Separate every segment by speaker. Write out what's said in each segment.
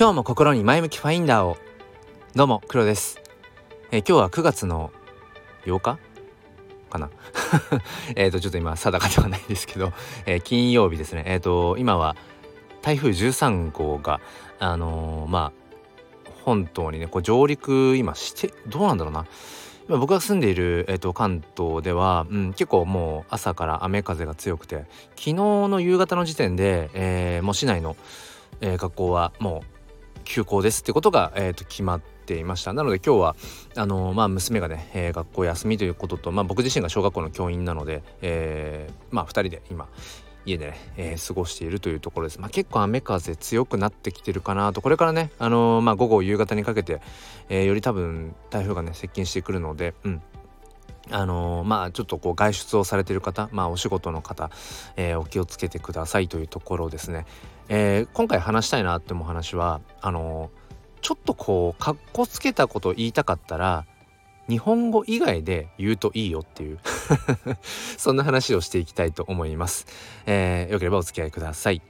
Speaker 1: 今日も心に前向きファインダーを。どうも黒です、え、今日は9月の8日？かな？えっとちょっと今定かではないですけど、えー、金曜日ですね。えっ、ー、と今は台風13号があのまあ本島にねこう上陸今してどうなんだろうな。今僕が住んでいる、えーと、関東では、うん、結構もう朝から雨風が強くて昨日の夕方の時点で、えー、もう市内の、えー、学校はもう休校ですってことが、えーと、決まっていました。なので今日はあのー、まあ、娘がね、えー、学校休みということと、まあ、僕自身が小学校の教員なので、えー、まあ、2人で今家でね、えー、過ごしているというところです。まあ、結構雨風強くなってきてるかなと。これからね、あのー、まあ、午後夕方にかけて、えー、より多分台風がね接近してくるので、うん、あの、まあちょっとこう外出をされてる方まあお仕事の方、えー、お気をつけてくださいというところですね、えー、今回話したいなって思う話はあのちょっとこうかっこつけたこと言いたかったら日本語以外で言うといいよっていう そんな話をしていきたいと思います、えー、よければお付き合いください。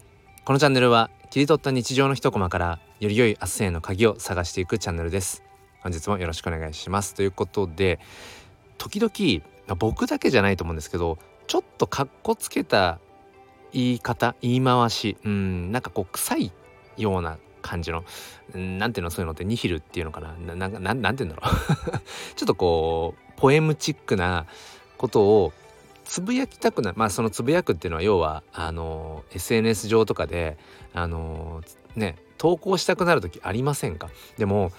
Speaker 1: このチャンネルは切り取った日常の一コマからより良い明日への鍵を探していくチャンネルです。本日もよろしくお願いします。ということで時々僕だけじゃないと思うんですけどちょっとかっこつけた言い方言い回しうんなんかこう臭いような感じの何ていうのそういうのってニヒルっていうのかな？なななんて言うんだろう？ちょっとこうポエムチックなことをつぶやきたくなまあそのつぶやくっていうのは要はあの SNS 上とかであのね投稿したくなる時ありませんか？でも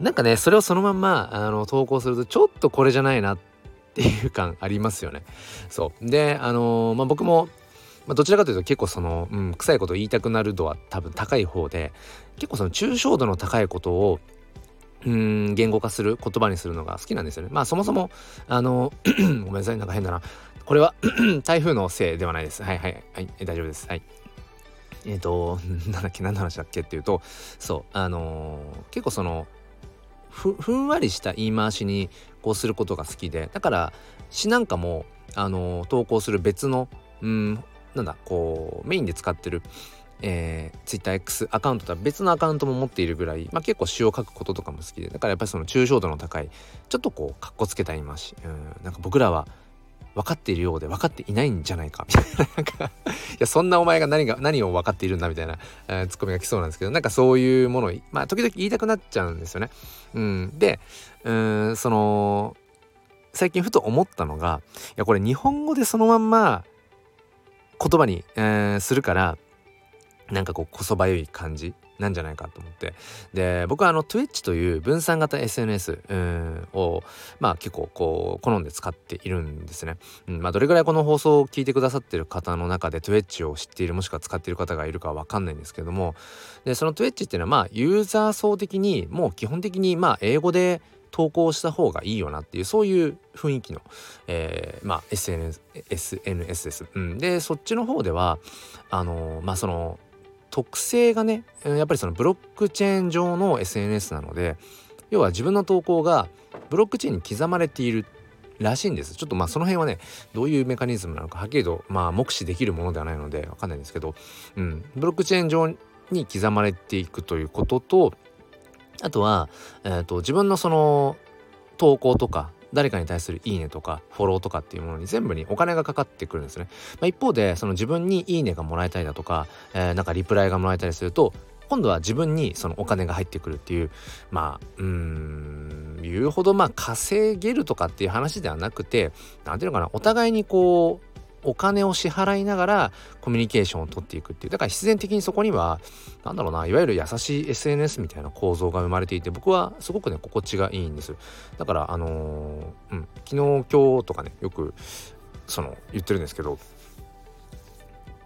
Speaker 1: なんかねそれをそのまんまあの投稿するとちょっとこれじゃないなっていう感ありますよね。そう。であのまあ僕もまあ、どちらかというと結構その、うん、臭いことを言いたくなる度は多分高い方で結構その抽象度の高いことをうん言語化する言葉にするのが好きなんですよね。まあそもそもあの ごめんなさいなんか変だなこれは 台風のせいではないです。はいはいはい大丈夫です。はい。えっ、ー、となんだっけ何の話だっけっていうとそうあのー、結構そのふふんわりした言い回しにこうすることが好きでだから詩なんかもあのー、投稿する別のうんなんだこうメインで使ってるえー、TwitterX アカウントとは別のアカウントも持っているぐらい、まあ、結構詩を書くこととかも好きでだからやっぱりその抽象度の高いちょっとこうかっこつけた言い回しうんなんか僕らは分かっているようで分かっていないんじゃないかみたいななんかいやそんなお前が何が何を分かっているんだみたいな、えー、ツッコミが来そうなんですけどなんかそういうものをまあ時々言いたくなっちゃうんですよね。うん、でうんその最近ふと思ったのがいやこれ日本語でそのまんま言葉に、えー、するからなんかこうこそばゆい感じなんじゃないかと思って。で僕はあの Twitch という分散型 SNS をまあ結構こう好んで使っているんですね、うんまあ、どれぐらいこの放送を聞いてくださってる方の中で Twitch を知っているもしくは使っている方がいるかわかんないんですけども。でその Twitch っていうのはまあユーザー層的にもう基本的にまあ英語で投稿した方がいいよなっていうそういう雰囲気の、えー、まあ SNS, SNS です。うん、でそっちの方ではあのまあその特性がねやっぱりそのブロックチェーン上の SNS なので要は自分の投稿がブロックチェーンに刻まれているらしいんです。ちょっとまあその辺はねどういうメカニズムなのかはっきりとまあ目視できるものではないのでわかんないんですけど、うん、ブロックチェーン上に刻まれていくということとあとは、えーと自分のその投稿とか誰かに対するいいねとかフォローとかっていうものに全部にお金がかかってくるんですね。まあ、一方でその自分にいいねがもらえたりだとか、えー、なんかリプライがもらえたりすると今度は自分にそのお金が入ってくるっていうまあうん言うほどまあ稼げるとかっていう話ではなくて何ていうのかなお互いにこうお金を支払いながらコミュニケーションをとっていくっていう。だから必然的にそこには何だろうないわゆる優しい SNS みたいな構造が生まれていて僕はすごくね心地がいいんです。だからあのー、うん昨日今日とかねよくその言ってるんですけど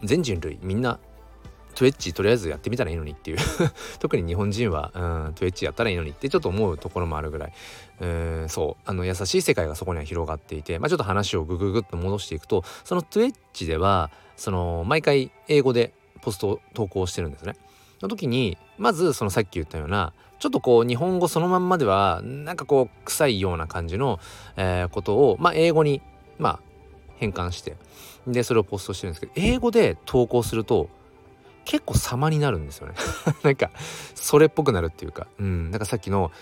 Speaker 1: 全人類みんなトゥエッチとりあえずやってみたらいいのにっていう。特に日本人は、うん、トゥエッチやったらいいのにってちょっと思うところもあるぐらい、うん、そう。あの優しい世界がそこには広がっていて、まあ、ちょっと話をグググッと戻していくとそのトゥエッチではその毎回英語でポストを投稿してるんですね。の時にまずそのさっき言ったようなちょっとこう日本語そのまんまではなんかこう臭いような感じの、えー、ことを、まあ、英語にまあ変換してでそれをポストしてるんですけど英語で投稿すると結構様になるんですよね。なんかそれっぽくなるっていうか。うん。なんかさっきの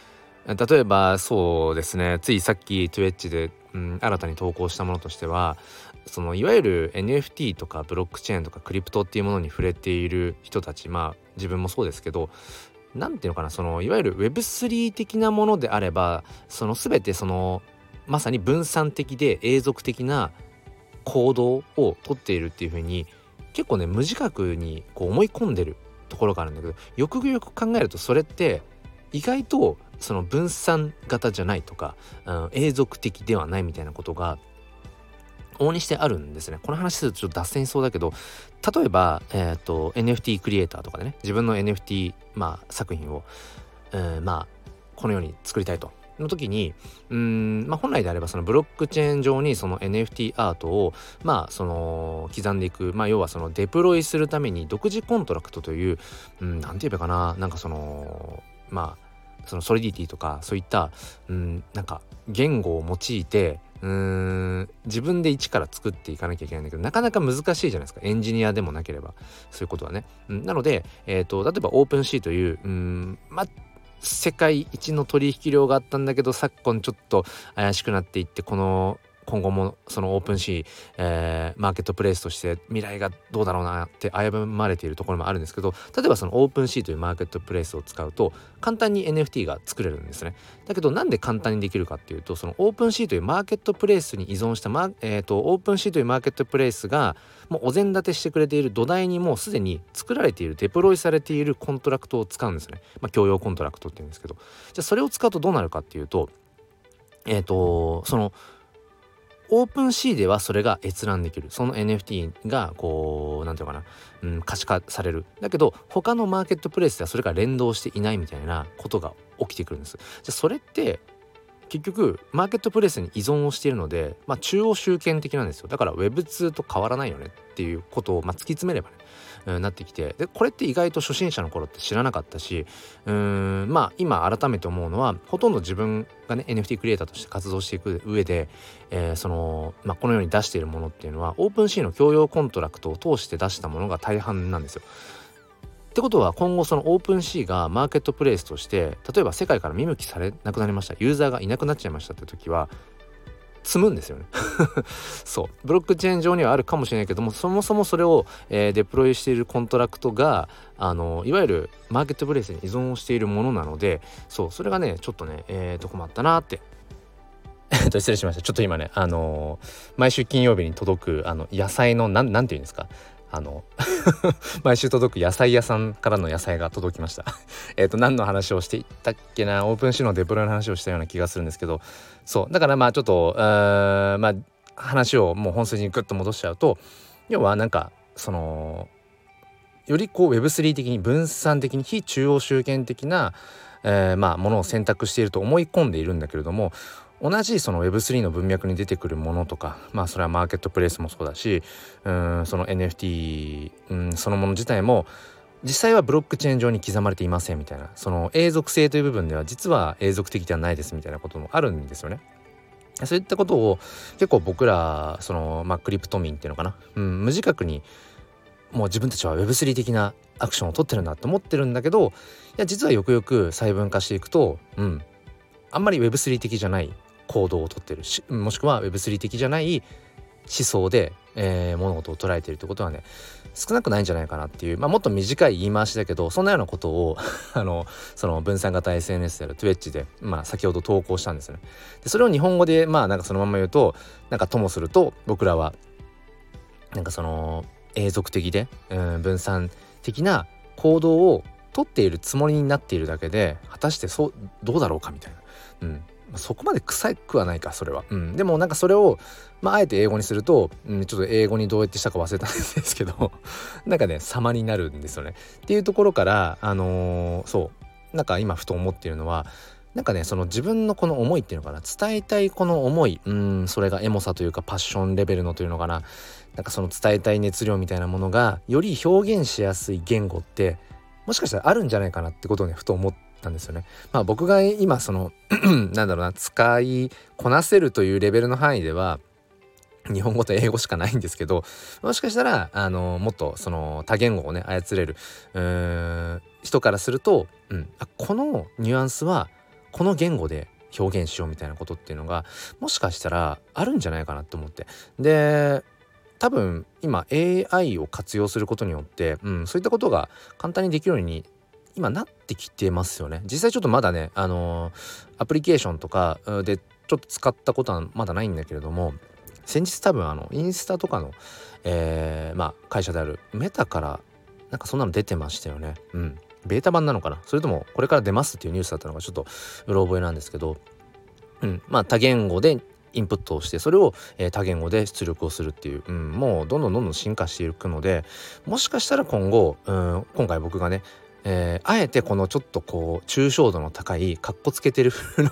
Speaker 1: 例えばそうですね。ついさっき Twitch で、うん、新たに投稿したものとしてはそのいわゆる NFT とかブロックチェーンとかクリプトっていうものに触れている人たちまあ自分もそうですけど何ていうのかなそのいわゆる Web3 的なものであればその全てそのまさに分散的で永続的な行動をとっているっていうふうに結構ね無自覚にこう思い込んでるところがあるんだけどよくよく考えるとそれって意外とその分散型じゃないとか、うん、永続的ではないみたいなことが往々にしてあるんですね。この話するとちょっと脱線しそうだけど例えば、えーと、NFT クリエイターとかでね自分の NFT、まあ、作品を、えー、まあこのように作りたいとの時にうん、まあ、本来であればそのブロックチェーン上にその NFT アートをまあその刻んでいく、まあ、要はそのデプロイするために独自コントラクトという、うん、なんて言えばかななんかそのまあその Solidity とかそういった、うん、なんか言語を用いてうん自分で一から作っていかなきゃいけないんだけどなかなか難しいじゃないですか。エンジニアでもなければそういうことはね、うん、なので、えーと、例えば OpenSea といううんまあ世界一の取引量があったんだけど昨今ちょっと怪しくなっていってこの今後もその OpenSea、えー、マーケットプレイスとして未来がどうだろうなって危ぶまれているところもあるんですけど例えばその OpenSea というマーケットプレイスを使うと簡単に NFT が作れるんですね。だけどなんで簡単にできるかっていうとその OpenSea というマーケットプレイスに依存した、まえーと、 OpenSea というマーケットプレイスがもうお膳立てしてくれている土台にもうすでに作られているデプロイされているコントラクトを使うんですね。まあ共用コントラクトっていうんですけど。じゃあそれを使うとどうなるかっていうとえっ、ー、とその OpenSea ではそれが閲覧できる。その NFT がこう何て言うかな、うん、可視化される。だけど他のマーケットプレイスではそれが連動していないみたいなことが起きてくるんです。じゃそれって結局マーケットプレイスに依存をしているので、まあ、中央集権的なんですよだから Web2 と変わらないよねっていうことを、まあ、突き詰めればねうん、なってきてでこれって意外と初心者の頃って知らなかったしうんまあ今改めて思うのはほとんど自分がね NFT クリエイターとして活動していく上で、えー、その、まあ、このように出しているものっていうのは OpenSea の共用コントラクトを通して出したものが大半なんですよ。ってことは今後その OpenSea がマーケットプレイスとして例えば世界から見向きされなくなりました。ユーザーがいなくなっちゃいましたって時は詰むんですよね。そう。ブロックチェーン上にはあるかもしれないけどもそもそもそれを、えー、 deploy しているコントラクトがあのいわゆるマーケットプレイスに依存をしているものなのでそう。それがねちょっとねえー、と困ったなって。失礼しました。ちょっと今ねあのー、毎週金曜日に届くあの野菜のなんなんて言うんですか？あの 毎週届く野菜屋さんからの野菜が届きました。えっと何の話をしていたっけな？ OpenSea の deploy の話をしたような気がするんですけど。そう。だからまあちょっとまあ話をもう本筋にグッと戻しちゃうと要はなんかそのよりこう Web3 的に分散的に非中央集権的な、えー、まあものを選択していると思い込んでいるんだけれども同じその Web3 の文脈に出てくるものとかまあそれはマーケットプレイスもそうだしうんその NFT うんそのもの自体も実際はブロックチェーン上に刻まれていませんみたいなその永続性という部分では実は永続的ではないですみたいなこともあるんですよね。そういったことを結構僕らそのまあクリプト民っていうのかな、うん、無自覚にもう自分たちは Web3 的なアクションを取ってるんだと思ってるんだけどいや実はよくよく細分化していくとうんあんまり Web3 的じゃない行動をとってるしもしくは Web3 的じゃない思想で、えー、物事を捉えているってことはね少なくないんじゃないかなっていう、まあ、もっと短い言い回しだけどそんなようなことを あのその分散型 SNS である Twitch で、まあ、先ほど投稿したんですよね。でそれを日本語でまあなんかそのまま言うとなんかともすると僕らはなんかその永続的で、うん、分散的な行動をとっているつもりになっているだけで果たしてそうどうだろうかみたいな。うんそこまで臭くはないかそれは、うん、でもなんかそれを、まあ、あえて英語にすると、うん、ちょっと英語にどうやってしたか忘れたんですけど なんかね様になるんですよね。っていうところからあのー、そう。なんか今ふと思っているのはなんかねその自分のこの思いっていうのかな。伝えたいこの思いうんそれがエモさというかパッションレベルのというのかな。なんかその伝えたい熱量みたいなものがより表現しやすい言語ってもしかしたらあるんじゃないかなってことをねふと思って。たんですよね。まあ僕が今その なんだろうな使いこなせるというレベルの範囲では日本語と英語しかないんですけどもしかしたらあのもっとその多言語をね操れる人からすると、うん、あこのニュアンスはこの言語で表現しようみたいなことっていうのがもしかしたらあるんじゃないかなと思ってで多分今 AI を活用することによって、うん、そういったことが簡単にできるように今なってきてますよね。実際ちょっとまだねあのー、アプリケーションとかでちょっと使ったことはまだないんだけれども先日多分あのインスタとかの、えー、まあ会社であるメタからなんかそんなの出てましたよね。うん。ベータ版なのかな。それともこれから出ますっていうニュースだったのがちょっとうろ覚えなんですけど。うん。まあ多言語でインプットをしてそれを、えー、多言語で出力をするっていう、うん、もうどんどんどんどん進化していくのでもしかしたら今後、うん、今回僕がねえー、あえてこのちょっとこう抽象度の高いかっこつけてる風の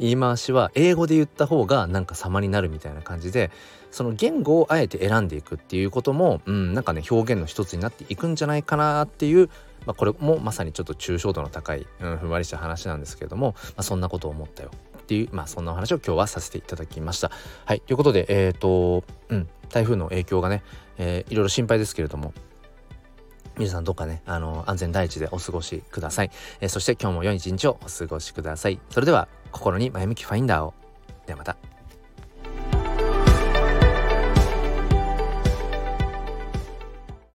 Speaker 1: 言い回しは英語で言った方がなんか様になるみたいな感じでその言語をあえて選んでいくっていうことも、うん、なんかね表現の一つになっていくんじゃないかなっていう、まあ、これもまさにちょっと抽象度の高い、うん、ふんわりした話なんですけれども、まあ、そんなことを思ったよっていう、まあ、そんなお話を今日はさせていただきました。はいということでえっ、ー、と、うん、台風の影響がね、えー、いろいろ心配ですけれども皆さんどっかね、あの、安全第一でお過ごしください。えー、そして今日も良い一日をお過ごしください。それでは、心に前向きファインダーを。ではまた。